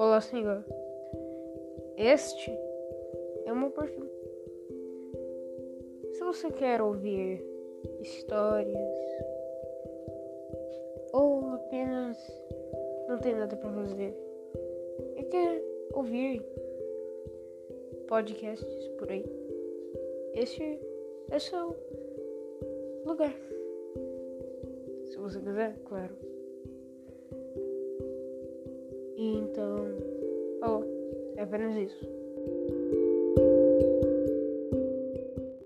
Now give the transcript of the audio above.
falar assim, ó. Este é o meu perfil. Se você quer ouvir histórias ou apenas não tem nada para fazer e quer ouvir podcasts por aí, este é seu lugar. Se você quiser, claro. Então, falou. É apenas isso.